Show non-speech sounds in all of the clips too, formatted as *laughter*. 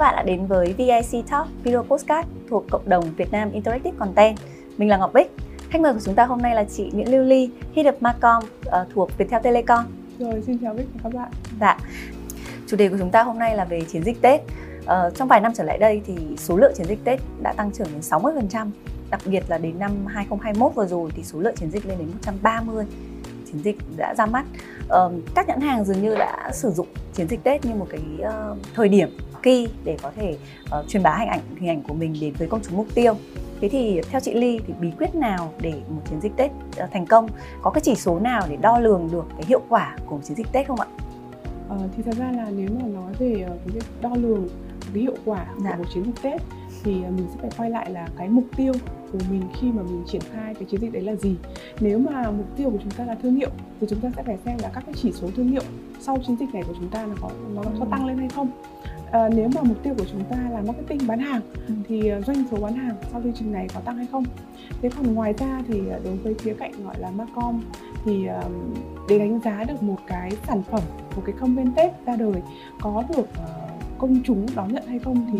bạn đã đến với VIC Talk Video Postcard thuộc cộng đồng Việt Nam Interactive Content. Mình là Ngọc Bích. Khách mời của chúng ta hôm nay là chị Nguyễn Lưu Ly, Head of Marcom uh, thuộc Viettel Telecom. Rồi, xin chào Bích và các bạn. Dạ. Chủ đề của chúng ta hôm nay là về chiến dịch Tết. Uh, trong vài năm trở lại đây thì số lượng chiến dịch Tết đã tăng trưởng đến 60%. Đặc biệt là đến năm 2021 vừa rồi thì số lượng chiến dịch lên đến 130 chiến dịch đã ra mắt các nhãn hàng dường như đã sử dụng chiến dịch Tết như một cái uh, thời điểm key để có thể uh, truyền bá hình ảnh hình ảnh của mình đến với công chúng mục tiêu thế thì theo chị Ly thì bí quyết nào để một chiến dịch Tết uh, thành công có cái chỉ số nào để đo lường được cái hiệu quả của một chiến dịch Tết không ạ? Ờ, thì thật ra là nếu mà nói về cái việc đo lường cái hiệu quả dạ. của một chiến dịch Tết thì mình sẽ phải quay lại là cái mục tiêu của mình khi mà mình triển khai cái chiến dịch đấy là gì. Nếu mà mục tiêu của chúng ta là thương hiệu thì chúng ta sẽ phải xem là các cái chỉ số thương hiệu sau chiến dịch này của chúng ta nó có nó có tăng lên hay không. À, nếu mà mục tiêu của chúng ta là marketing bán hàng ừ. thì ờ, doanh số bán hàng sau chương trình này có tăng hay không. Thế còn ngoài ra thì ờ, đối với khía cạnh gọi là marcom thì để đánh giá được một cái sản phẩm một cái campaign tết ra đời có được công chúng đón nhận hay không thì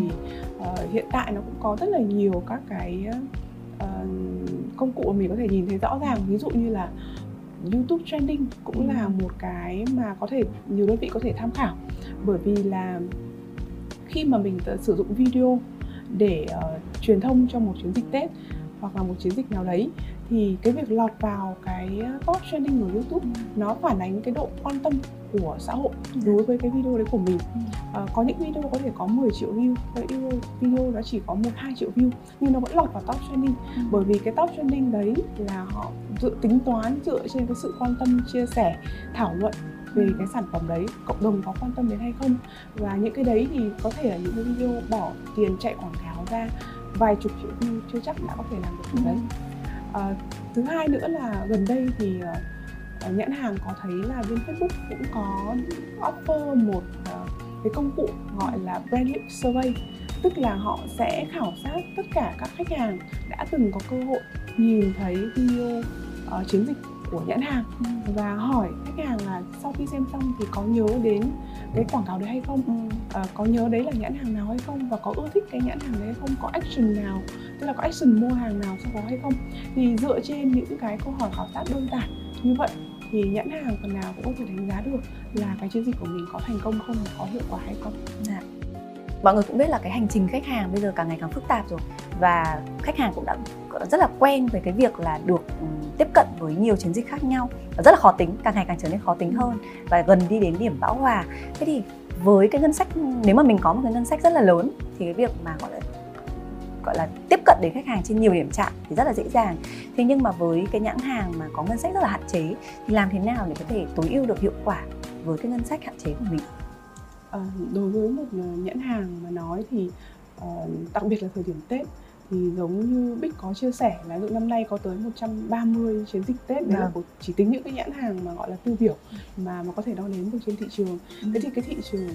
uh, hiện tại nó cũng có rất là nhiều các cái công cụ mà mình có thể nhìn thấy rõ ràng ví dụ như là YouTube trending cũng là ừ. một cái mà có thể nhiều đơn vị có thể tham khảo bởi vì là khi mà mình sử dụng video để uh, truyền thông cho một chiến dịch Tết hoặc là một chiến dịch nào đấy thì cái việc lọt vào cái top trending của YouTube nó phản ánh cái độ quan tâm của xã hội đối với cái video đấy của mình. À, có những video có thể có 10 triệu view cái video, nó chỉ có một hai triệu view nhưng nó vẫn lọt vào top trending. Ừ. bởi vì cái top trending đấy là họ dự tính toán dựa trên cái sự quan tâm chia sẻ thảo luận về cái sản phẩm đấy cộng đồng có quan tâm đến hay không. Và những cái đấy thì có thể là những cái video bỏ tiền chạy quảng cáo ra vài chục triệu view chưa chắc đã có thể làm được điều đấy à, thứ hai nữa là gần đây thì uh, nhãn hàng có thấy là bên Facebook cũng có offer một uh, cái công cụ gọi là brand link survey tức là họ sẽ khảo sát tất cả các khách hàng đã từng có cơ hội nhìn thấy video uh, chiến dịch của nhãn hàng ừ. và hỏi khách hàng là sau khi xem xong thì có nhớ đến cái quảng cáo đấy hay không ừ. à, có nhớ đấy là nhãn hàng nào hay không và có ưa thích cái nhãn hàng đấy hay không có action nào tức là có action mua hàng nào sau đó hay không. Thì dựa trên những cái câu hỏi khảo sát đơn giản như vậy, thì nhãn hàng phần nào cũng có thể đánh giá được là cái chiến dịch của mình có thành công không, có hiệu quả hay không. Dạ. Mọi người cũng biết là cái hành trình khách hàng bây giờ càng ngày càng phức tạp rồi. Và khách hàng cũng đã rất là quen với cái việc là được ừ, tiếp cận với nhiều chiến dịch khác nhau và rất là khó tính, càng ngày càng trở nên khó tính hơn và gần đi đến điểm bão hòa. Thế thì với cái ngân sách, nếu mà mình có một cái ngân sách rất là lớn, thì cái việc mà gọi là gọi là tiếp cận đến khách hàng trên nhiều điểm chạm thì rất là dễ dàng. Thế nhưng mà với cái nhãn hàng mà có ngân sách rất là hạn chế thì làm thế nào để có thể tối ưu được hiệu quả với cái ngân sách hạn chế của mình? À, đối với một ờ, nhãn hàng mà nói thì uh, đặc biệt là thời điểm Tết thì giống như Bích có chia sẻ là dụ năm nay có tới 130 chiến dịch Tết đấy là vâng. của chỉ tính những cái nhãn hàng mà gọi là tiêu biểu mà mà có thể đo đếm được trên thị trường. Ừ. Thế thì cái thị trường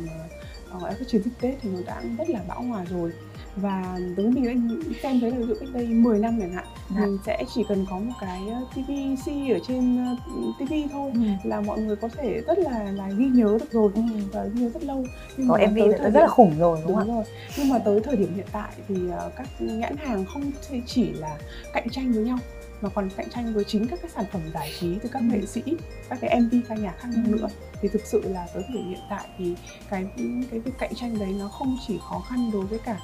gọi là cái chiến dịch Tết thì nó đã rất là bão hòa rồi và đối với mình xem thấy là ví dụ cách đây 10 năm chẳng hạn dạ. mình sẽ chỉ cần có một cái TVC ở trên TV thôi ừ. là mọi người có thể rất là là ghi nhớ được rồi ừ. và ghi nhớ rất lâu nhưng có mà MV rất điểm... là khủng rồi đúng, đúng không? rồi nhưng mà tới thời điểm hiện tại thì các nhãn hàng không chỉ là cạnh tranh với nhau mà còn cạnh tranh với chính các cái sản phẩm giải trí từ các ừ. nghệ sĩ các cái mv ca nhạc khác nhau ừ. nữa thì thực sự là tới thời điểm hiện tại thì cái cái việc cạnh tranh đấy nó không chỉ khó khăn đối với cả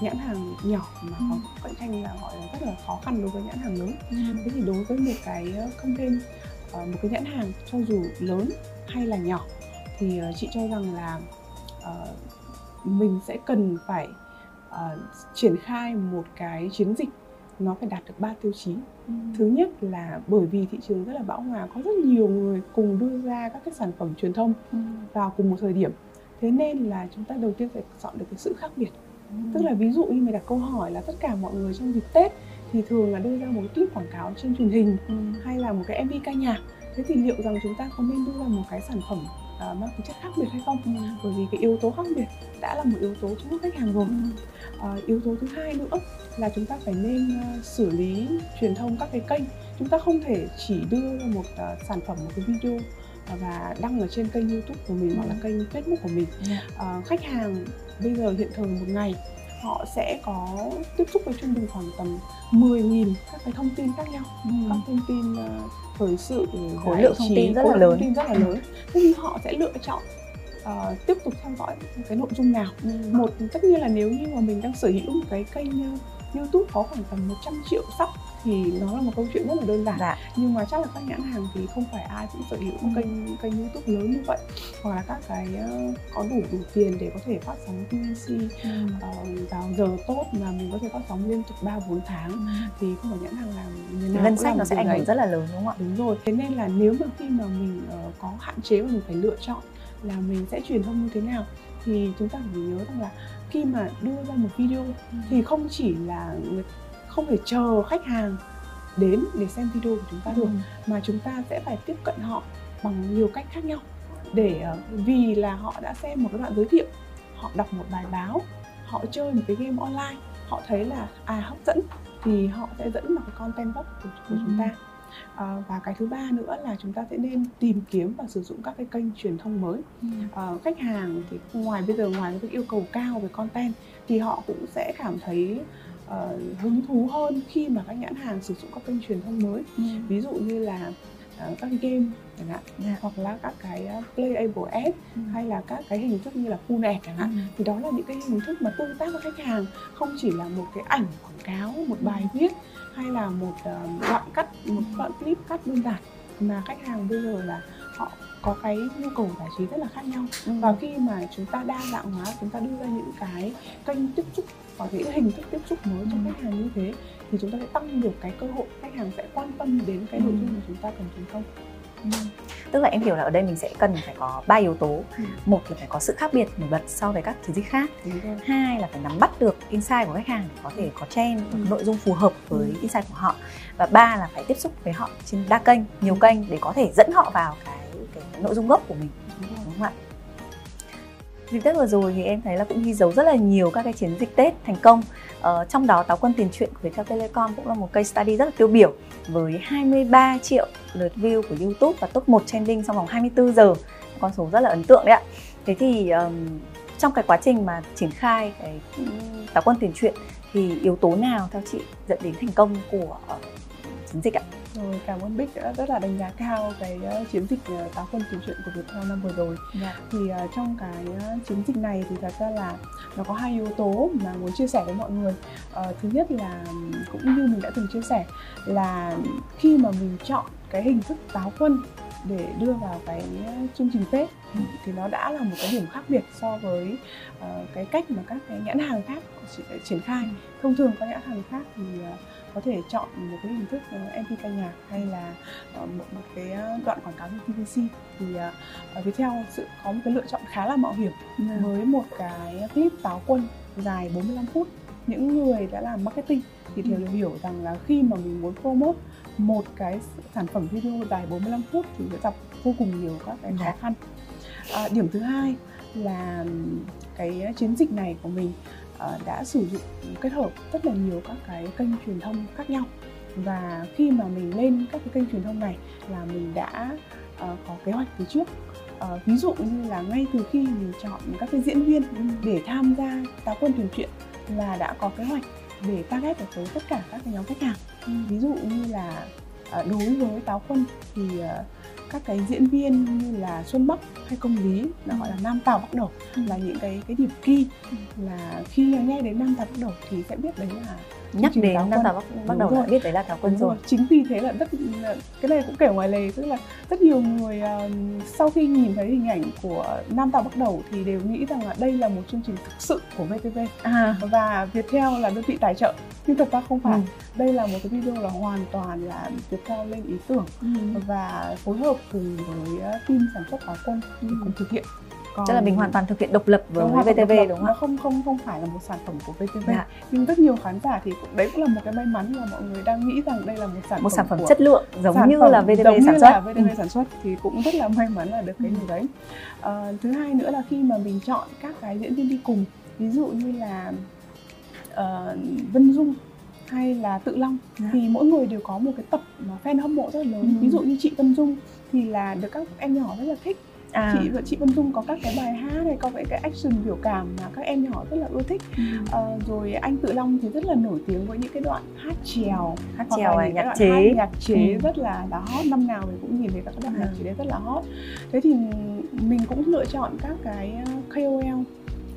nhãn hàng nhỏ mà ừ. có cạnh tranh là gọi là rất là khó khăn đối với nhãn hàng lớn ừ. thế thì đối với một cái campaign uh, một cái nhãn hàng cho dù lớn hay là nhỏ thì uh, chị cho rằng là mình sẽ cần phải uh, triển khai một cái chiến dịch nó phải đạt được ba tiêu chí ừ. thứ nhất là bởi vì thị trường rất là bão hòa có rất nhiều người cùng đưa ra các cái sản phẩm truyền thông ừ. vào cùng một thời điểm thế nên là chúng ta đầu tiên phải chọn được cái sự khác biệt ừ. tức là ví dụ như mình đặt câu hỏi là tất cả mọi người trong dịp tết thì thường là đưa ra một clip quảng cáo trên truyền hình ừ. hay là một cái mv ca nhạc thế thì liệu rằng chúng ta có nên đưa ra một cái sản phẩm uh, mang tính chất khác biệt hay không ừ. bởi vì cái yếu tố khác biệt đã là một yếu tố thu hút khách hàng rồi ừ. uh, yếu tố thứ hai nữa là chúng ta phải nên uh, xử lý truyền thông các cái kênh chúng ta không thể chỉ đưa một uh, sản phẩm một cái video và đăng ở trên kênh youtube của mình ừ. hoặc là kênh facebook của mình yeah. Dạ. uh, khách hàng bây giờ hiện thời một ngày họ sẽ có tiếp xúc với trung bình khoảng tầm 10.000 các cái thông tin khác nhau ừ. các thông tin uh, thời sự khối lượng thông tin rất là lớn thông tin rất là lớn thế thì họ sẽ lựa chọn uh, tiếp tục theo dõi cái nội dung nào ừ. một tất nhiên là nếu như mà mình đang sở hữu một cái kênh uh, YouTube có khoảng tầm 100 triệu sub thì nó là một câu chuyện rất là đơn giản dạ. nhưng mà chắc là các nhãn hàng thì không phải ai cũng sở hữu một ừ. kênh kênh youtube lớn như vậy hoặc là các cái uh, có đủ đủ tiền để có thể phát sóng TVC ừ. uh, vào giờ tốt mà mình có thể phát sóng liên tục 3 4 tháng ừ. thì không phải nhãn hàng làm người nào ngân sách nó sẽ ảnh hưởng rất là lớn đúng không ạ đúng rồi thế nên là nếu mà khi mà mình uh, có hạn chế và mình phải lựa chọn là mình sẽ truyền thông như thế nào thì chúng ta phải nhớ rằng là khi mà đưa ra một video ừ. thì không chỉ là không thể chờ khách hàng đến để xem video của chúng ta được ừ. mà chúng ta sẽ phải tiếp cận họ bằng nhiều cách khác nhau để ờ, vì là họ đã xem một cái đoạn giới thiệu họ đọc một bài báo họ chơi một cái game online họ thấy là à hấp dẫn thì họ sẽ dẫn vào cái content gốc của, của ừ. chúng ta à, và cái thứ ba nữa là chúng ta sẽ nên tìm kiếm và sử dụng các cái kênh truyền thông mới ừ. à, khách hàng thì ngoài bây giờ ngoài cái yêu cầu cao về content thì họ cũng sẽ cảm thấy uh, hứng thú hơn khi mà các nhãn hàng sử dụng các kênh truyền thông mới ừ. ví dụ như là uh, các game chẳng hạn yeah. Hoặc là các cái uh, playable ads ừ. hay là các cái hình thức như là full ad chẳng hạn ừ. thì đó là những cái hình thức mà tương tác với khách hàng không chỉ là một cái ảnh quảng cáo một bài ừ. viết hay là một uh, đoạn cắt một đoạn clip cắt đơn giản mà khách hàng bây giờ là họ có cái nhu cầu giải trí rất là khác nhau ừ. và khi mà chúng ta đa dạng hóa chúng ta đưa ra những cái kênh tiếp xúc và những hình thức tiếp xúc mới cho ừ. khách hàng như thế thì chúng ta sẽ tăng được cái cơ hội khách hàng sẽ quan tâm đến cái nội dung mà chúng ta cần truyền thông Ừ. Tức là em hiểu là ở đây mình sẽ cần phải có ba yếu tố. Ừ. Một là phải có sự khác biệt nổi bật so với các chiến dịch khác. Hai là phải nắm bắt được insight của khách hàng để có thể có trend ừ. nội dung phù hợp với ừ. insight của họ. Và ba là phải tiếp xúc với họ trên đa kênh, nhiều ừ. kênh để có thể dẫn họ vào cái cái nội dung gốc của mình. Đúng không ạ? Dịp Tết vừa rồi thì em thấy là cũng ghi dấu rất là nhiều các cái chiến dịch Tết thành công. Ờ, trong đó táo quân tiền truyện của Viettel Telecom cũng là một case study rất là tiêu biểu với 23 triệu lượt view của YouTube và top 1 trending trong vòng 24 giờ. Con số rất là ấn tượng đấy ạ. Thế thì um, trong cái quá trình mà triển khai cái táo quân tiền truyện thì yếu tố nào theo chị dẫn đến thành công của uh, chiến dịch ạ? Rồi, cảm ơn Bích đã rất là đánh giá cao cái uh, chiến dịch uh, táo quân tiền truyện của Viettel năm vừa rồi. Yeah. Dạ. Thì uh, trong cái chiến dịch này thì thật ra là nó có hai yếu tố mà muốn chia sẻ với mọi người. Uh, thứ nhất là cũng như mình đã từng chia sẻ là khi mà mình chọn cái hình thức táo quân để đưa vào cái chương trình Tết thì nó đã là một cái điểm khác biệt so với uh, cái cách mà các cái nhãn hàng khác triển khai. Thông thường các nhãn hàng khác thì uh, có thể chọn một cái hình thức uh, MV ca nhạc hay là uh, một, một cái đoạn quảng cáo trên TVC thì uh, Viettel sự có một cái lựa chọn khá là mạo hiểm ừ. với một cái clip táo quân dài 45 phút những người đã làm marketing thì đều ừ. hiểu rằng là khi mà mình muốn promote một cái sản phẩm video dài 45 phút thì sẽ gặp vô cùng nhiều các cái khó dạ. khăn à, điểm thứ hai là cái chiến dịch này của mình đã sử dụng kết hợp rất là nhiều các cái kênh truyền thông khác nhau. Và khi mà mình lên các cái kênh truyền thông này là mình đã uh, có kế hoạch từ trước. Uh, ví dụ như là ngay từ khi mình chọn các cái diễn viên để tham gia táo quân tuyển truyện là đã có kế hoạch để target được tới tất cả các cái nhóm khách hàng. Ừ. ví dụ như là uh, đối với táo quân thì uh, các cái diễn viên như là Xuân Bắc hay Công Lý là gọi là nam tàu bắt đầu ừ. là những cái cái điểm key ừ. là khi nghe đến nam tàu bắt đầu thì sẽ biết đấy là nhắc đến nam tàu bắt, bắt đầu rồi. biết đấy là táo quân rồi. rồi chính vì thế là rất cái này cũng kể ngoài lề tức là rất nhiều người uh, sau khi nhìn thấy hình ảnh của nam tàu bắt đầu thì đều nghĩ rằng là đây là một chương trình thực sự của VTV à. và Viettel là đơn vị tài trợ nhưng thật ra không phải ừ. đây là một cái video là hoàn toàn là Viettel lên ý tưởng ừ. và phối hợp cùng với ờ, team sản xuất táo quân ừ. cùng thực hiện còn... tức là mình hoàn toàn thực hiện độc lập với VTV độc lập, đúng không? Nó không không không phải là một sản phẩm của VTV. Dạ. Nhưng rất nhiều khán giả thì cũng đấy cũng là một cái may mắn là mọi người đang nghĩ rằng đây là một sản một phẩm sản phẩm chất lượng giống như là VTV giống sản như xuất. là VTV ừ. sản xuất thì cũng rất là may mắn là được cái ừ. điều đấy. À, thứ hai nữa là khi mà mình chọn các cái diễn viên đi cùng, ví dụ như là uh, Vân Dung hay là tự long yeah. thì mỗi người đều có một cái tập mà fan hâm mộ rất là lớn ừ. ví dụ như chị Vân Dung thì là được các em nhỏ rất là thích à. chị và chị Vân Dung có các cái bài hát này có cái action biểu cảm mà các em nhỏ rất là ưa thích ừ. à, rồi anh Tự Long thì rất là nổi tiếng với những cái đoạn hát trèo hát trèo này nhạc chế hát nhạc chế ừ. rất là là hot năm nào mình cũng nhìn thấy các đoạn ừ. nhạc chế đấy rất là hot thế thì mình cũng lựa chọn các cái ờ, KOL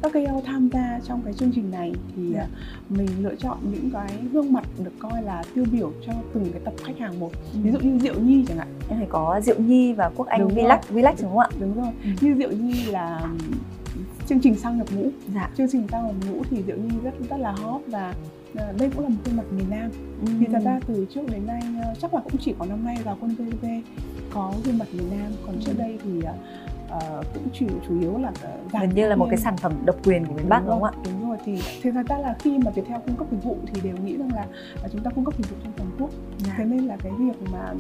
các KOL tham gia trong cái chương trình này thì yeah. Dạ. mình lựa chọn những cái gương mặt được coi là tiêu biểu cho từng cái tập khách hàng một ừ. ví dụ như Diệu Nhi chẳng hạn em phải có Diệu Nhi và Quốc Anh Vilac Vilac đúng không ạ đúng rồi ừ. như Diệu Nhi là chương trình sang nhập ngũ dạ. chương trình sang nhập ngũ thì Diệu Nhi rất rất là hot và ờ, đây cũng là một khuôn mặt miền Nam ừ. thì thật ra từ trước đến nay ờ, chắc là cũng chỉ có năm nay vào quân VTV có gương mặt miền Nam còn ừ. trước đây thì uh, cũng chủ chủ yếu là gần như là một cái sản phẩm độc quyền của miền Bắc đúng không ạ? Đúng rồi thì thật ra là khi mà Viettel cung cấp dịch vụ thì đều nghĩ rằng là, là chúng ta cung cấp dịch vụ trong toàn quốc. Yeah. Dạ. Thế nên là cái việc mà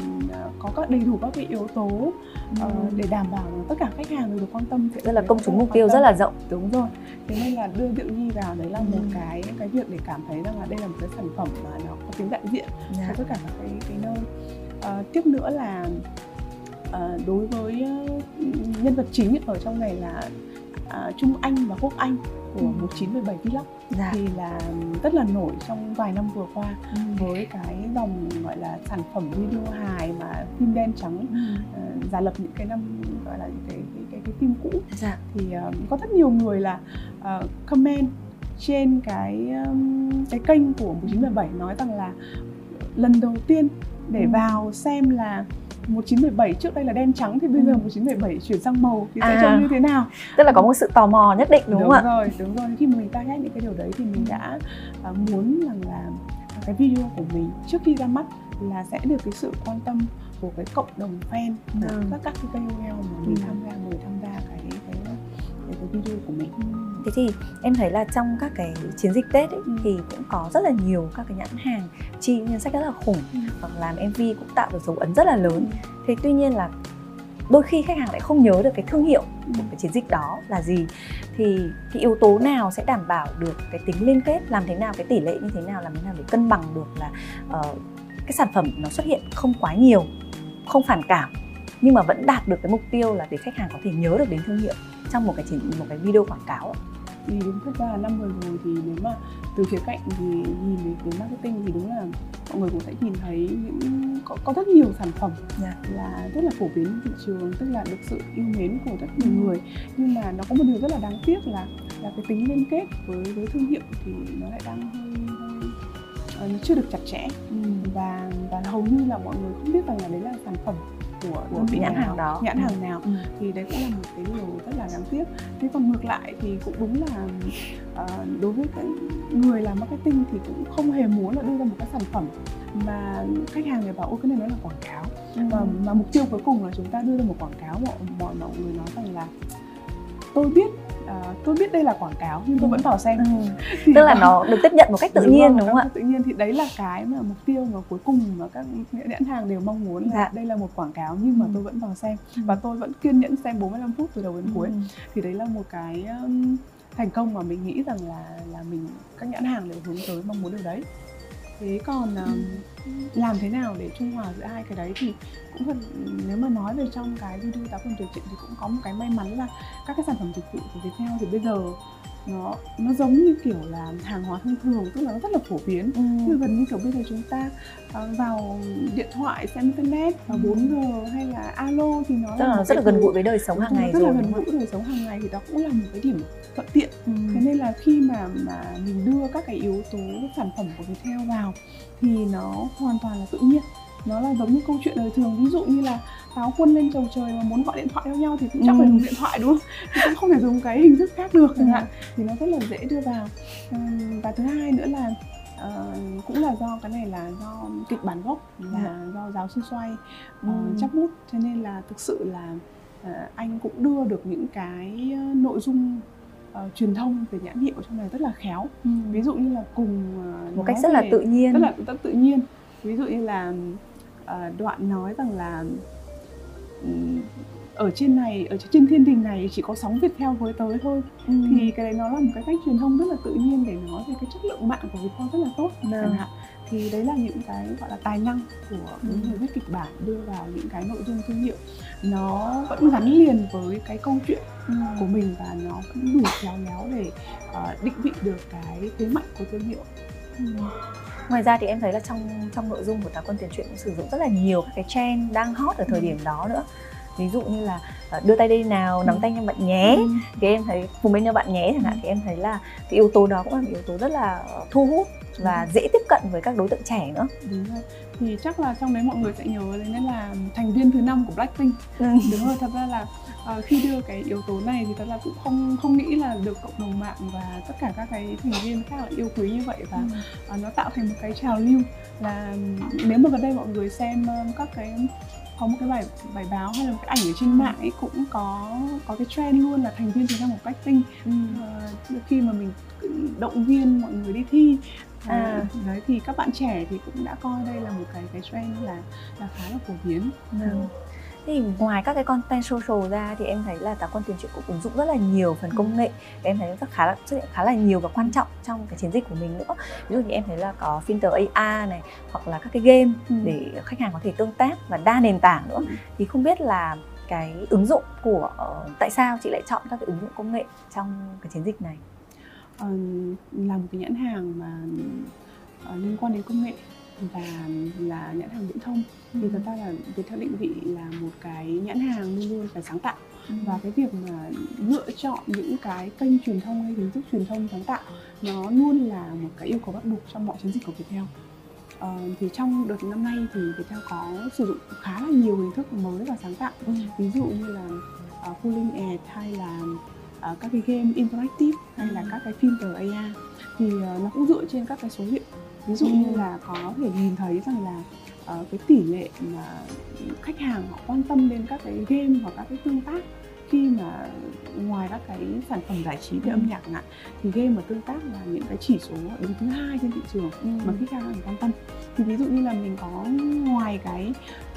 uh, có các đầy đủ các cái yếu tố uh, ừ. để đảm bảo tất cả khách hàng đều được quan tâm sẽ rất là công chúng mục tiêu rất là rộng. Đúng rồi. Thế nên là đưa Diệu Nhi vào đấy là ừ. một cái cái việc để cảm thấy rằng là đây là một cái sản phẩm mà nó có tính đại diện yeah. cho dạ. tất cả các cái cái nơi. Uh, tiếp nữa là à, đối với uh, nhân vật chính ở trong này là à, Trung Anh và Quốc Anh của ừ. 1917 Vlog dạ. thì là rất là nổi trong vài năm vừa qua ừ. với cái dòng gọi là sản phẩm video hài mà phim đen trắng ừ. uh, giả lập những cái năm gọi là những cái cái cái, cái phim cũ dạ. thì uh, có rất nhiều người là uh, comment trên cái um, cái kênh của 1917 nói rằng là lần đầu tiên để ừ. vào xem là 1917 trước đây là đen trắng thì bây giờ 1917 ừ. chuyển sang màu thì sẽ à, trông như thế nào tức là có một sự tò mò nhất định đúng, đúng không ạ đúng rồi đúng rồi khi mình target những cái điều đấy thì mình đã uh, muốn rằng là cái video của mình trước khi ra mắt là sẽ được cái sự quan tâm của cái cộng đồng fan của ừ. các các cái KOL mà mình ừ. tham gia mời tham gia cái cái cái, cái video của mình. Ừ. Thế thì em thấy là trong các cái chiến dịch tết ấy, thì cũng có rất là nhiều các cái nhãn hàng chi ngân sách rất là khủng ừ. hoặc làm mv cũng tạo được dấu ấn rất là lớn. Ừ. thế tuy nhiên là đôi khi khách hàng lại không nhớ được cái thương hiệu của cái chiến dịch đó là gì. Thì cái yếu tố nào sẽ đảm bảo được cái tính liên kết làm thế nào cái tỷ lệ như thế nào làm thế nào để cân bằng được là uh, cái sản phẩm nó xuất hiện không quá nhiều không phản cảm nhưng mà vẫn đạt được cái mục tiêu là để khách hàng có thể nhớ được đến thương hiệu trong một cái chỉ, một cái video quảng cáo thì đúng thật ra là năm vừa rồi thì nếu mà từ khía cạnh thì nhìn về cái marketing thì đúng là mọi người cũng sẽ nhìn thấy những có, có rất nhiều sản phẩm yeah. Dạ. là rất là phổ biến trên thị trường tức là được sự yêu mến của rất nhiều ừ. người nhưng mà nó có một điều rất là đáng tiếc là là cái tính liên kết với với thương hiệu thì nó lại đang hơi hơi nó chưa được chặt chẽ ừ. và và hầu như là mọi người không biết rằng là đấy là sản phẩm của, của cái nhãn hàng đó. nhãn hàng nào. Ừ. thì đấy cũng là một cái điều rất là đáng tiếc. Thế còn ngược lại thì cũng đúng là uh, đối với cái người làm marketing thì cũng không hề muốn là đưa ra một cái sản phẩm mà khách hàng người bảo ôi cái này nó là quảng cáo. Ừ. và mà mục tiêu cuối cùng là chúng ta đưa ra một quảng cáo mọi mọi mọi người nói rằng là tôi biết uh, tôi biết đây là quảng cáo nhưng tôi vẫn vào xem ừ. *laughs* tức là nó được tiếp nhận một cách tự đúng nhiên đúng không ạ tự nhiên thì đấy là cái mà mục tiêu mà cuối cùng mà các nhãn hàng đều mong muốn là dạ. đây là một quảng cáo nhưng mà ừ. tôi vẫn vào xem ừ. và tôi vẫn kiên nhẫn xem 45 phút từ đầu đến cuối ừ. thì đấy là một cái um, thành công mà mình nghĩ rằng là là mình các nhãn hàng đều hướng tới mong muốn điều đấy thế còn um, làm thế nào để trung hòa giữa hai cái đấy thì cũng thật nếu mà nói về trong cái video tá phần tuyệt chuyện thì cũng có một cái may mắn là các cái sản phẩm dịch vụ của Viettel thì bây giờ nó nó giống như kiểu là hàng hóa thông thường tức là nó rất là phổ biến ừ. như gần như kiểu bây giờ chúng ta uh, vào điện thoại xem internet vào ừ. 4G hay là alo thì nó rất là, rất là gần gũi với đời sống hàng ngày rất rồi, là gần gũi với đời sống hàng ngày thì đó cũng là một cái điểm thuận tiện ừ. thế nên là khi mà mà mình đưa các cái yếu tố sản phẩm của Viettel vào thì nó hoàn toàn là tự nhiên nó là giống như câu chuyện đời thường ví dụ như là pháo quân lên chầu trời mà muốn gọi điện thoại cho nhau thì cũng chắc ừ. phải dùng điện thoại đúng không *laughs* thì cũng không thể dùng cái hình thức khác được chẳng ừ. hạn thì nó rất là dễ đưa vào và thứ hai nữa là uh, cũng là do cái này là do kịch bản gốc là ừ. do giáo sư xoay uh, ừ. chắc bút cho nên là thực sự là uh, anh cũng đưa được những cái nội dung uh, truyền thông về nhãn hiệu trong này rất là khéo ừ. ví dụ như là cùng uh, một cách rất là tự nhiên rất là rất tự nhiên ví dụ như là đoạn nói rằng là ở trên này ở trên thiên đình này chỉ có sóng việt theo với tới thôi ừ. thì cái đấy nó là một cái cách truyền thông rất là tự nhiên để nói về cái chất lượng mạng của Viettel rất là tốt vâng. thì đấy là những cái gọi là tài năng của ừ. người viết kịch bản đưa vào những cái nội dung thương hiệu nó vẫn gắn liền với cái câu chuyện ừ. của mình và nó vẫn đủ khéo léo để uh, định vị được cái thế mạnh của thương hiệu ừ. Ngoài ra thì em thấy là trong trong nội dung của táo quân tiền truyện cũng sử dụng rất là nhiều các cái trend đang hot ở thời ừ. điểm đó nữa ví dụ như là ờ, đưa tay đây nào nắm ừ. tay nhau bạn nhé ừ. thì em thấy cùng bên nhau bạn nhé chẳng hạn ừ. thì em thấy là cái yếu tố đó cũng là một yếu tố rất là thu hút và dễ tiếp cận với các đối tượng trẻ nữa đúng rồi thì chắc là trong đấy mọi người sẽ nhớ đến là thành viên thứ năm của Blackpink ừ. đúng rồi thật ra là uh, khi đưa cái yếu tố này thì thật ra cũng không không nghĩ là được cộng đồng mạng và tất cả các cái thành viên khác là yêu quý như vậy và ừ. uh, nó tạo thành một cái trào lưu là nếu mà gần đây mọi người xem uh, các cái có một cái bài bài báo hay là một cái ảnh ở trên mạng ấy cũng có có cái trend luôn là thành viên thứ năm của Blackpink ừ. uh, khi mà mình động viên mọi người đi thi à, đấy thì các bạn trẻ thì cũng đã coi đây là một cái cái trend là là khá là phổ biến ừ. Thì ngoài các cái content social ra thì em thấy là táo quân tiền truyện cũng ứng dụng rất là nhiều phần công nghệ. Em thấy rất khá là xuất hiện khá là nhiều và quan trọng trong cái chiến dịch của mình nữa. Ví dụ như em thấy là có filter AI này hoặc là các cái game ừ. để khách hàng có thể tương tác và đa nền tảng nữa. Ừ. thì không biết là cái ứng dụng của uh, tại sao chị lại chọn các cái ứng dụng công nghệ trong cái chiến dịch này? Uh, là một cái nhãn hàng mà uh, liên quan đến công nghệ và là nhãn hàng viễn thông. Ừ. thì thật ra là Viettel định vị là một cái nhãn hàng luôn luôn phải sáng tạo. Ừ. và cái việc mà lựa chọn những cái kênh truyền thông hay hình thức truyền thông sáng tạo nó luôn là một cái yêu cầu bắt buộc trong mọi chiến dịch của Viettel. Uh, thì trong đợt năm nay thì Viettel có sử dụng khá là nhiều hình thức mới và sáng tạo. Ừ. ví dụ như là uh, pulling ad hay là uh, các cái game interactive hay là các cái filter AI thì uh, nó cũng dựa trên các cái số liệu ví dụ như là có thể nhìn thấy rằng là uh, cái tỷ lệ mà khách hàng họ quan tâm đến các cái game hoặc các cái tương tác khi mà ngoài các cái sản phẩm giải trí về ừ. âm nhạc ngạn thì game và tương tác là những cái chỉ số đứng thứ hai trên thị trường ừ. mà khách hàng quan tâm thì ví dụ như là mình có ngoài cái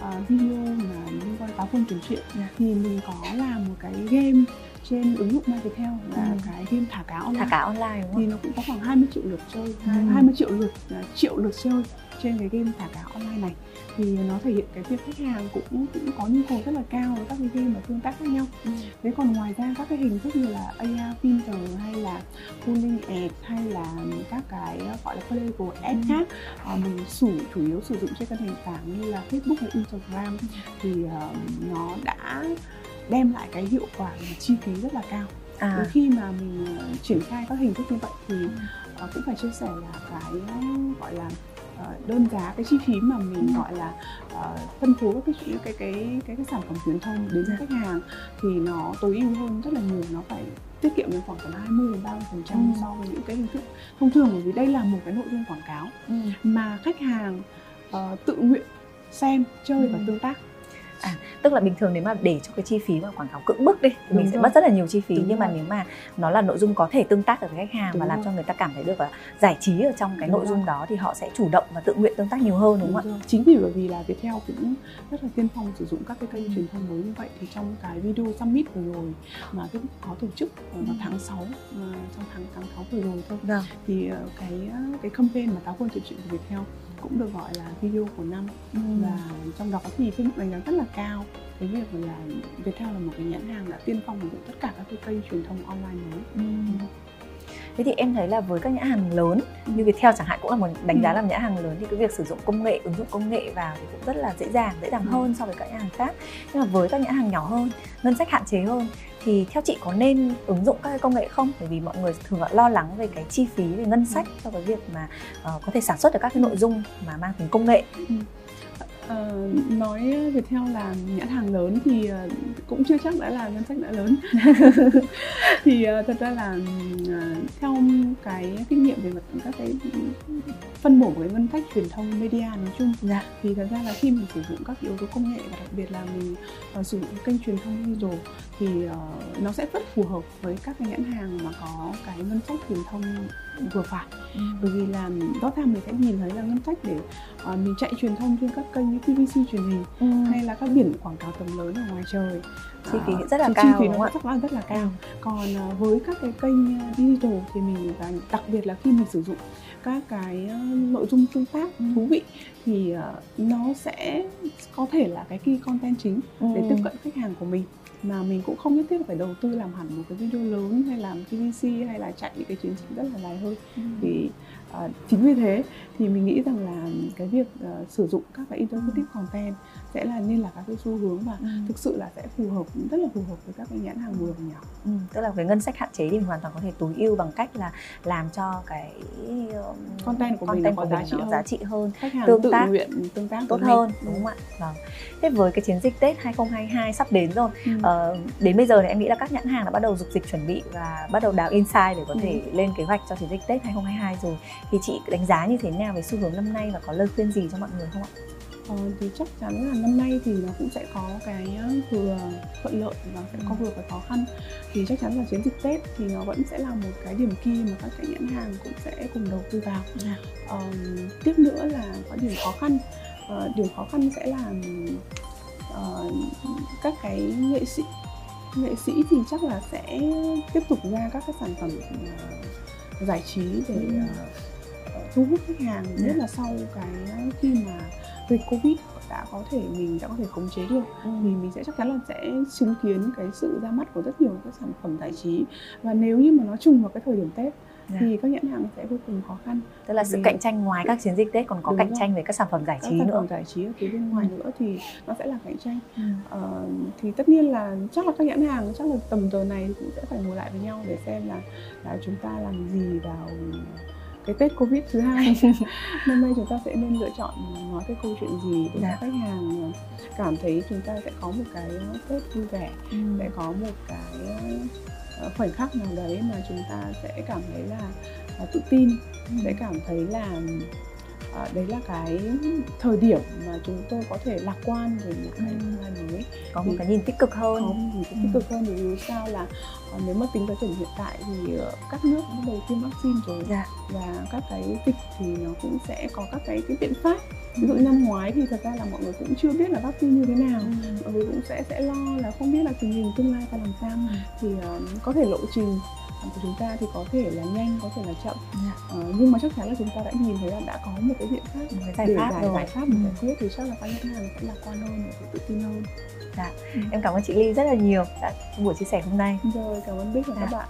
uh, video mà liên quan táo quân chuyển chuyện yeah. thì mình có làm một cái game trên ứng dụng MyViettel là ừ. cái game thả cá online thả cá online đúng không? thì nó cũng có khoảng 20 triệu lượt chơi ừ. 20 triệu lượt à, triệu lượt chơi trên cái game thả cá online này thì nó thể hiện cái việc khách hàng cũng cũng có nhu cầu rất là cao với các cái game mà tương tác khác nhau. Ừ. Thế còn ngoài ra các cái hình thức như là AR filter hay là pulling ad hay là các cái gọi là playable ad ừ. khác uh, mình sử chủ yếu sử dụng trên các nền tảng như là Facebook hay Instagram thì uh, nó đã đem lại cái hiệu quả và chi phí rất là cao à. Và khi mà mình uh, triển khai các hình thức như vậy thì uh, cũng phải chia sẻ là cái gọi là uh, đơn giá cái chi phí mà mình ừ. gọi là uh, phân phối các cái cái cái cái cái sản phẩm truyền thông đến cho ừ. khách hàng thì nó tối ưu hơn rất là nhiều nó phải tiết kiệm đến khoảng tầm 20 đến 30 phần trăm ừ. so với những cái hình thức thông thường bởi vì đây là một cái nội dung quảng cáo ừ. mà khách hàng uh, tự nguyện xem chơi ừ. và tương tác à tức là bình thường nếu mà để cho cái chi phí mà quảng cáo cưỡng bức đi thì Đúng mình rồi. sẽ mất rất là nhiều chi phí Đúng nhưng rồi. mà nếu mà nó là nội dung có thể tương tác được với khách hàng Đúng và làm rồi. cho người ta cảm thấy được là giải trí ở trong cái Đúng nội rồi. dung đó thì họ sẽ chủ động và tự nguyện tương tác nhiều hơn đúng, đúng không ạ? Chính vì bởi vì là Viettel cũng rất là tiên phong sử dụng các cái kênh truyền thông mới như vậy thì trong cái video summit vừa rồi mà cái có tổ chức vào ừ. tháng 6 trong tháng tháng 6 vừa rồi thôi. Vâng. thì ờ, cái cái campaign mà táo quân tuyệt chuyện của Viettel cũng được gọi là video của năm ừ. và trong đó thì Facebook đánh giá rất là cao cái việc là Viettel là một cái nhãn hàng đã tiên phong dụng tất cả các cái kênh truyền thông online mới ừ. Thế thì em thấy là với các nhãn hàng lớn như Viettel chẳng hạn cũng là một đánh giá ừ. làm nhãn hàng lớn thì cái việc sử dụng công nghệ, ứng dụng công nghệ vào thì cũng rất là dễ dàng, dễ dàng ừ. hơn so với các nhãn hàng khác. Nhưng mà với các nhãn hàng nhỏ hơn, ngân sách hạn chế hơn thì theo chị có nên ứng dụng các cái công nghệ không? Bởi vì mọi người thường lo lắng về cái chi phí về ngân sách cho cái việc mà uh, có thể sản xuất được các cái nội dung mà mang tính công nghệ. Ừ. Uh, nói Viettel là nhãn hàng lớn thì uh, cũng chưa chắc đã là ngân sách đã lớn *laughs* thì uh, thật ra là uh, theo cái kinh nghiệm về mặt các cái phân bổ cái ngân sách truyền thông media nói chung dạ. thì thật ra là khi mình sử dụng các yếu tố công nghệ và đặc biệt là mình uh, sử dụng kênh truyền thông digital thì uh, nó sẽ rất phù hợp với các cái nhãn hàng mà có cái ngân sách truyền thông vừa phải ừ. bởi vì là rõ ràng mình sẽ nhìn thấy là ngân sách để uh, mình chạy truyền thông trên các kênh như TVC truyền hình ừ. hay là các biển quảng cáo tầm lớn ở ngoài trời chi phí rất là cao chi phí nó chắc là rất là cao ừ. còn uh, với các cái kênh digital thì mình đặc biệt là khi mình sử dụng các cái nội dung tương tác ừ. thú vị thì nó sẽ có thể là cái key content chính ừ. để tiếp cận khách hàng của mình mà mình cũng không nhất thiết phải đầu tư làm hẳn một cái video lớn hay làm TVC hay là chạy những cái chiến dịch rất là dài hơi ừ. thì uh, chính vì thế thì mình nghĩ rằng là cái việc uh, sử dụng các cái interactive content sẽ là nên là các cái xu hướng và ừ. thực sự là sẽ phù hợp rất là phù hợp với các cái nhãn hàng vừa và nhỏ ừ, tức là với ngân sách hạn chế thì mình hoàn toàn có thể tối ưu bằng cách là làm cho cái content của content mình có giá trị hơn. giá trị hơn khách hàng tương tự tác nguyện tương tác tốt hơn đúng không ạ vâng thế với cái chiến dịch Tết 2022 sắp đến rồi ừ. ờ, đến bây giờ thì em nghĩ là các nhãn hàng đã bắt đầu dục dịch chuẩn bị và bắt đầu đào insight để có thể ừ. lên kế hoạch cho chiến dịch Tết 2022 rồi thì chị đánh giá như thế nào về xu hướng năm nay và có lời khuyên gì cho mọi người không ạ? Ờ, thì chắc chắn là năm nay thì nó cũng sẽ có cái vừa thuận lợi và sẽ có ừ. vừa cái khó khăn thì chắc chắn là chiến dịch Tết thì nó vẫn sẽ là một cái điểm key mà các cái nhãn hàng cũng sẽ cùng đầu tư vào. Dạ. uh, tiếp nữa là có điểm khó khăn uh, điểm khó khăn sẽ là uh, các cái nghệ sĩ nghệ sĩ thì chắc là sẽ tiếp tục ra các cái sản phẩm uh, giải trí để uh, thu hút khách hàng yeah. nhất là sau cái khi mà dịch covid đã có thể mình đã có thể khống chế được ừ. thì mình sẽ chắc chắn là sẽ chứng kiến cái sự ra mắt của rất nhiều các sản phẩm giải trí và nếu như mà nó trùng vào cái thời điểm tết yeah. Dạ. thì các nhãn hàng sẽ vô cùng khó khăn tức là sự cạnh tranh ngoài các chiến dịch tết còn có cạnh rồi. tranh về các sản phẩm giải các trí sản nữa phẩm giải trí ở phía bên ngoài ừ. nữa thì nó sẽ là cạnh tranh ừ. ờ, thì tất nhiên là chắc là các nhãn hàng chắc là tầm giờ này cũng sẽ phải ngồi lại với nhau để xem là, là chúng ta làm gì vào cái Tết Covid thứ hai *laughs* năm nay chúng ta sẽ nên lựa chọn nói cái câu chuyện gì để dạ. khách hàng cảm thấy chúng ta sẽ có một cái Tết vui vẻ ừ. sẽ có một cái ờ, khoảnh khắc nào đấy mà chúng ta sẽ cảm thấy là, là tự tin ừ. sẽ cảm thấy là à, đấy là cái thời điểm mà chúng tôi có thể lạc quan về một cái tương lai mới. Có một cái nhìn tích cực hơn. có một nhìn tích cực hơn vì dù sao là à, nếu mà tính tới thời điểm hiện tại thì uh, các nước bắt đầu tiêm vaccine rồi dạ. và các cái dịch thì nó cũng sẽ có các cái cái biện pháp. Ví dụ năm ngoái thì thật ra là mọi người cũng chưa biết là vaccine như thế nào. Ừ. mọi người cũng sẽ sẽ lo là không biết là tình hình tương lai phải làm sao. Ừ. thì uh, có thể lộ trình của chúng ta thì có thể là nhanh có thể là chậm yeah. Dạ. ờ, nhưng mà chắc chắn là chúng ta đã nhìn thấy là đã có một cái biện pháp một cái giải pháp giải, giải pháp để ừ. giải quyết thì chắc là các nhãn hàng sẽ lạc quan hơn và tự tin hơn dạ ừ. em cảm ơn chị Ly rất là nhiều đã buổi chia sẻ hôm nay rồi cảm ơn Bích và dạ. các bạn